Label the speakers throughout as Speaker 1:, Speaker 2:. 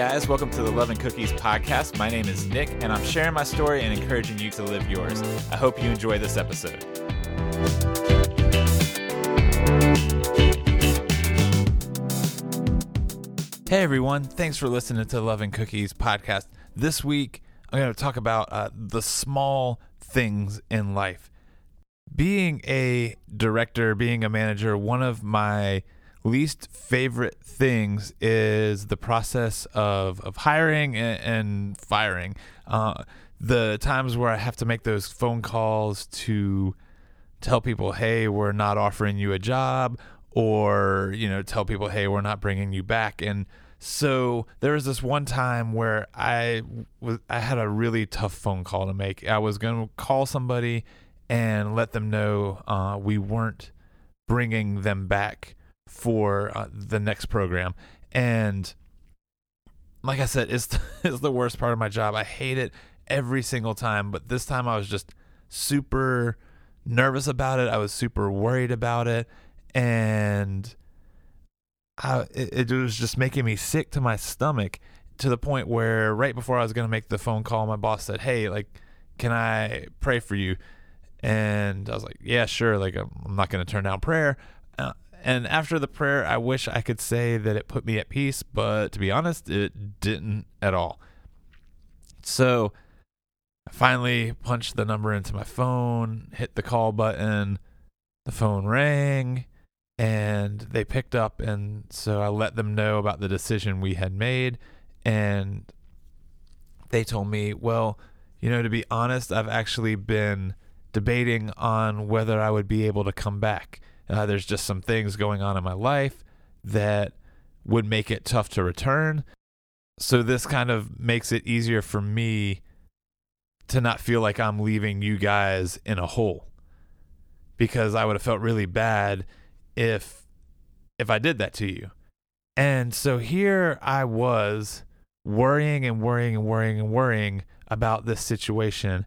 Speaker 1: guys, welcome to the Love and Cookies podcast. My name is Nick, and I'm sharing my story and encouraging you to live yours. I hope you enjoy this episode. Hey everyone, thanks for listening to the Love and Cookies podcast. This week, I'm going to talk about uh, the small things in life. Being a director, being a manager, one of my least favorite things is the process of, of hiring and, and firing. Uh, the times where I have to make those phone calls to tell people, hey, we're not offering you a job, or, you know, tell people, hey, we're not bringing you back. And so there was this one time where I was I had a really tough phone call to make. I was going to call somebody and let them know uh, we weren't bringing them back for uh, the next program. And like I said, it's it's the worst part of my job. I hate it every single time, but this time I was just super nervous about it. I was super worried about it, and I, it, it was just making me sick to my stomach to the point where right before I was going to make the phone call, my boss said, "Hey, like, can I pray for you?" And I was like, "Yeah, sure. Like, I'm not going to turn down prayer." Uh, and after the prayer, I wish I could say that it put me at peace, but to be honest, it didn't at all. So I finally punched the number into my phone, hit the call button, the phone rang, and they picked up. And so I let them know about the decision we had made. And they told me, well, you know, to be honest, I've actually been debating on whether I would be able to come back uh, there's just some things going on in my life that would make it tough to return. So this kind of makes it easier for me to not feel like I'm leaving you guys in a hole because I would have felt really bad if if I did that to you. And so here I was worrying and worrying and worrying and worrying about this situation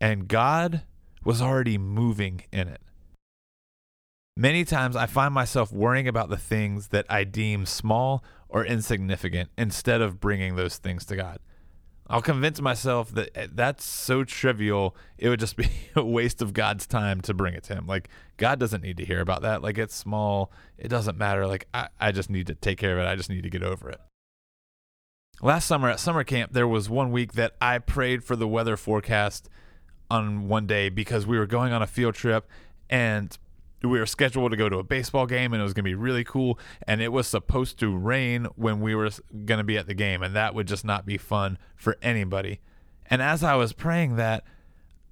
Speaker 1: and God was already moving in it. Many times I find myself worrying about the things that I deem small or insignificant instead of bringing those things to God. I'll convince myself that eh, that's so trivial, it would just be a waste of God's time to bring it to Him. Like, God doesn't need to hear about that. Like, it's small, it doesn't matter. Like, I, I just need to take care of it, I just need to get over it. Last summer at summer camp, there was one week that I prayed for the weather forecast on one day because we were going on a field trip and we were scheduled to go to a baseball game and it was going to be really cool and it was supposed to rain when we were going to be at the game and that would just not be fun for anybody. And as i was praying that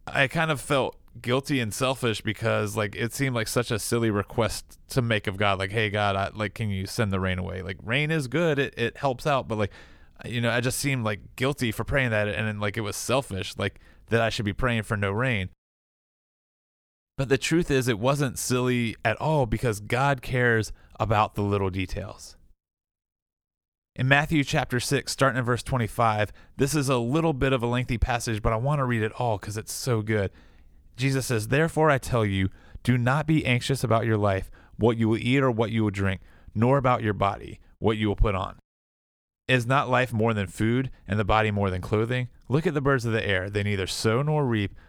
Speaker 1: i kind of felt guilty and selfish because like it seemed like such a silly request to make of god like hey god I, like can you send the rain away? Like rain is good it, it helps out but like you know i just seemed like guilty for praying that and then, like it was selfish like that i should be praying for no rain but the truth is, it wasn't silly at all because God cares about the little details. In Matthew chapter 6, starting in verse 25, this is a little bit of a lengthy passage, but I want to read it all because it's so good. Jesus says, Therefore I tell you, do not be anxious about your life, what you will eat or what you will drink, nor about your body, what you will put on. Is not life more than food, and the body more than clothing? Look at the birds of the air. They neither sow nor reap,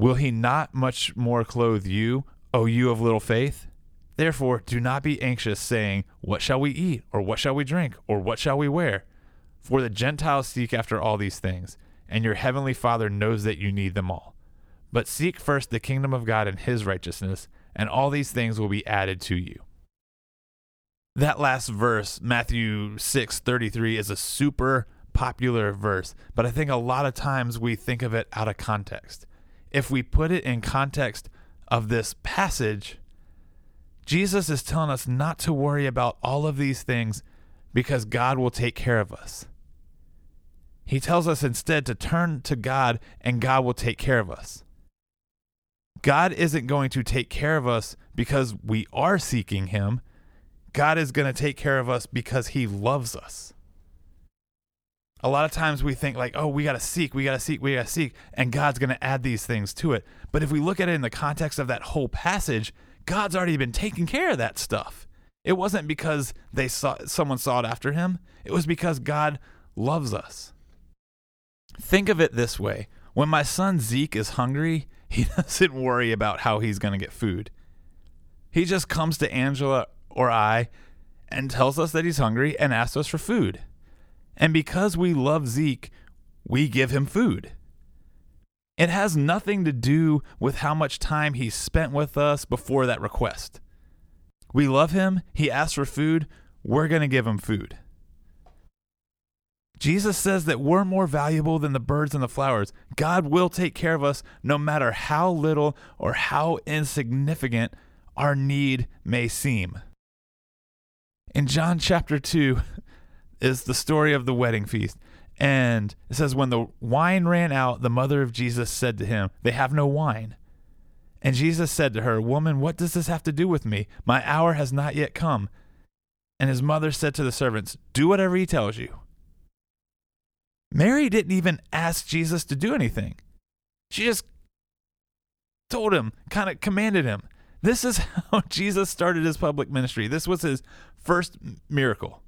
Speaker 1: Will he not much more clothe you, O you of little faith? Therefore, do not be anxious, saying, What shall we eat? Or what shall we drink? Or what shall we wear? For the Gentiles seek after all these things, and your heavenly Father knows that you need them all. But seek first the kingdom of God and his righteousness, and all these things will be added to you. That last verse, Matthew 6:33 is a super popular verse, but I think a lot of times we think of it out of context if we put it in context of this passage, Jesus is telling us not to worry about all of these things because God will take care of us. He tells us instead to turn to God and God will take care of us. God isn't going to take care of us because we are seeking Him. God is going to take care of us because He loves us. A lot of times we think, like, oh, we got to seek, we got to seek, we got to seek, and God's going to add these things to it. But if we look at it in the context of that whole passage, God's already been taking care of that stuff. It wasn't because they saw someone sought after him. It was because God loves us. Think of it this way. When my son Zeke is hungry, he doesn't worry about how he's going to get food. He just comes to Angela or I and tells us that he's hungry and asks us for food. And because we love Zeke, we give him food. It has nothing to do with how much time he spent with us before that request. We love him. He asks for food. We're going to give him food. Jesus says that we're more valuable than the birds and the flowers. God will take care of us no matter how little or how insignificant our need may seem. In John chapter 2 is the story of the wedding feast. And it says, When the wine ran out, the mother of Jesus said to him, They have no wine. And Jesus said to her, Woman, what does this have to do with me? My hour has not yet come. And his mother said to the servants, Do whatever he tells you. Mary didn't even ask Jesus to do anything. She just told him, kind of commanded him. This is how Jesus started his public ministry. This was his first miracle.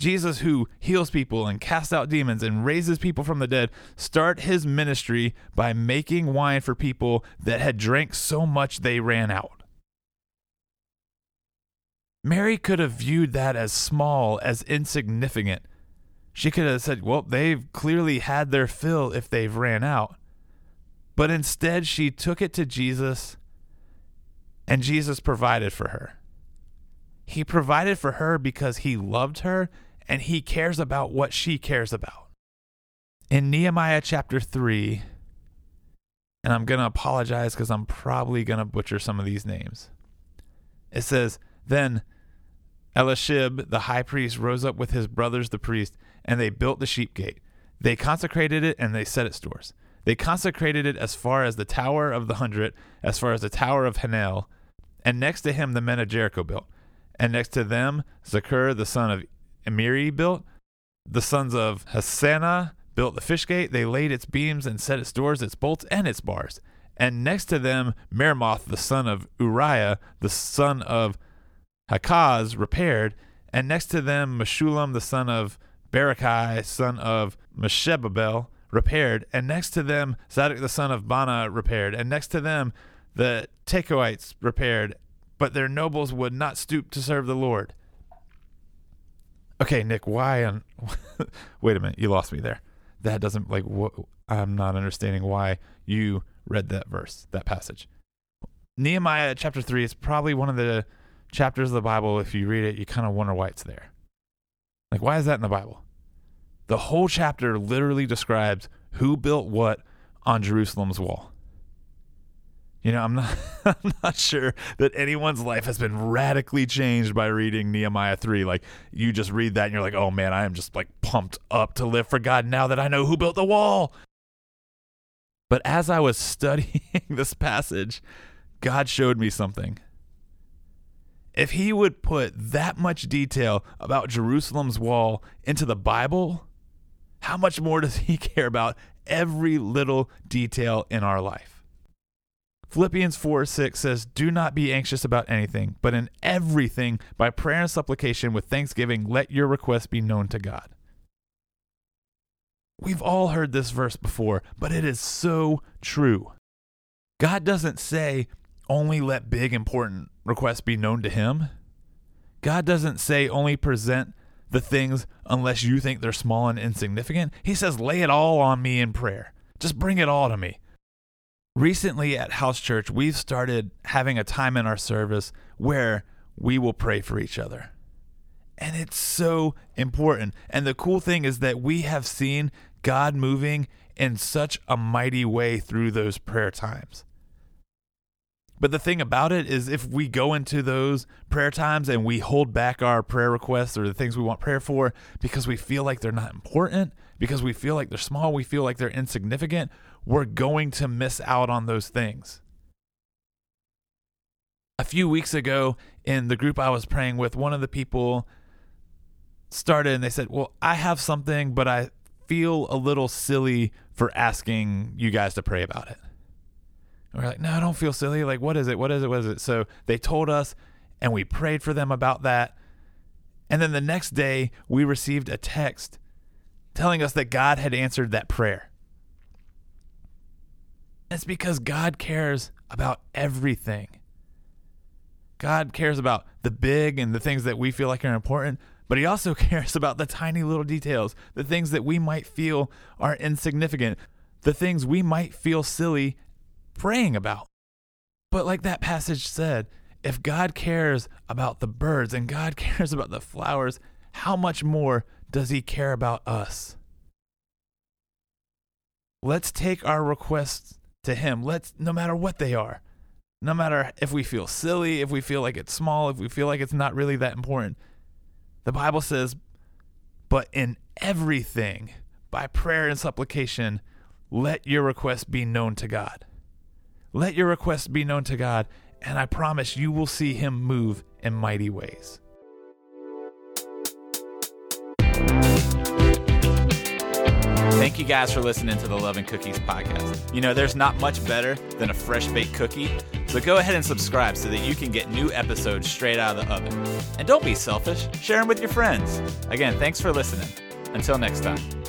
Speaker 1: Jesus, who heals people and casts out demons and raises people from the dead, start his ministry by making wine for people that had drank so much they ran out. Mary could have viewed that as small, as insignificant. She could have said, Well, they've clearly had their fill if they've ran out. But instead, she took it to Jesus, and Jesus provided for her. He provided for her because he loved her and he cares about what she cares about. In Nehemiah chapter 3, and I'm going to apologize because I'm probably going to butcher some of these names. It says, Then Elishib, the high priest rose up with his brothers the priests, and they built the sheep gate. They consecrated it and they set its doors. They consecrated it as far as the tower of the hundred, as far as the tower of Hanel, and next to him the men of Jericho built. And next to them, Zaccur the son of Imri built. The sons of Hassenaah built the fish gate. They laid its beams and set its doors, its bolts, and its bars. And next to them, Meremoth, the son of Uriah, the son of Hakkoz, repaired. And next to them, Meshullam, the son of Berechiah, son of Meshebabel, repaired. And next to them, Zadok, the son of Baana, repaired. And next to them, the Tekoites repaired. But their nobles would not stoop to serve the Lord. Okay, Nick, why on Wait a minute, you lost me there. That doesn't like what I'm not understanding why you read that verse, that passage. Nehemiah chapter 3 is probably one of the chapters of the Bible if you read it you kind of wonder why it's there. Like why is that in the Bible? The whole chapter literally describes who built what on Jerusalem's wall. You know, I'm not I'm not sure that anyone's life has been radically changed by reading Nehemiah 3. Like you just read that and you're like, "Oh man, I am just like pumped up to live for God now that I know who built the wall." But as I was studying this passage, God showed me something. If he would put that much detail about Jerusalem's wall into the Bible, how much more does he care about every little detail in our life? Philippians 4 6 says, Do not be anxious about anything, but in everything, by prayer and supplication with thanksgiving, let your requests be known to God. We've all heard this verse before, but it is so true. God doesn't say, only let big, important requests be known to Him. God doesn't say, only present the things unless you think they're small and insignificant. He says, lay it all on me in prayer. Just bring it all to me recently at House Church, we've started having a time in our service where we will pray for each other. And it's so important. And the cool thing is that we have seen God moving in such a mighty way through those prayer times. But the thing about it is, if we go into those prayer times and we hold back our prayer requests or the things we want prayer for because we feel like they're not important, because we feel like they're small, we feel like they're insignificant, we're going to miss out on those things. A few weeks ago, in the group I was praying with, one of the people started and they said, Well, I have something, but I feel a little silly for asking you guys to pray about it. And we're like, no, I don't feel silly. Like, what is it? What is it? What is it? So they told us, and we prayed for them about that. And then the next day, we received a text telling us that God had answered that prayer. It's because God cares about everything. God cares about the big and the things that we feel like are important, but He also cares about the tiny little details, the things that we might feel are insignificant, the things we might feel silly praying about. But like that passage said, if God cares about the birds and God cares about the flowers, how much more does He care about us? Let's take our requests to Him. Let's, no matter what they are, no matter if we feel silly, if we feel like it's small, if we feel like it's not really that important. The Bible says, but in everything, by prayer and supplication, let your requests be known to God. Let your requests be known to God, and I promise you will see Him move in mighty ways.
Speaker 2: Thank you guys for listening to the Love and Cookies podcast. You know, there's not much better than a fresh baked cookie, so go ahead and subscribe so that you can get new episodes straight out of the oven. And don't be selfish, share them with your friends. Again, thanks for listening. Until next time.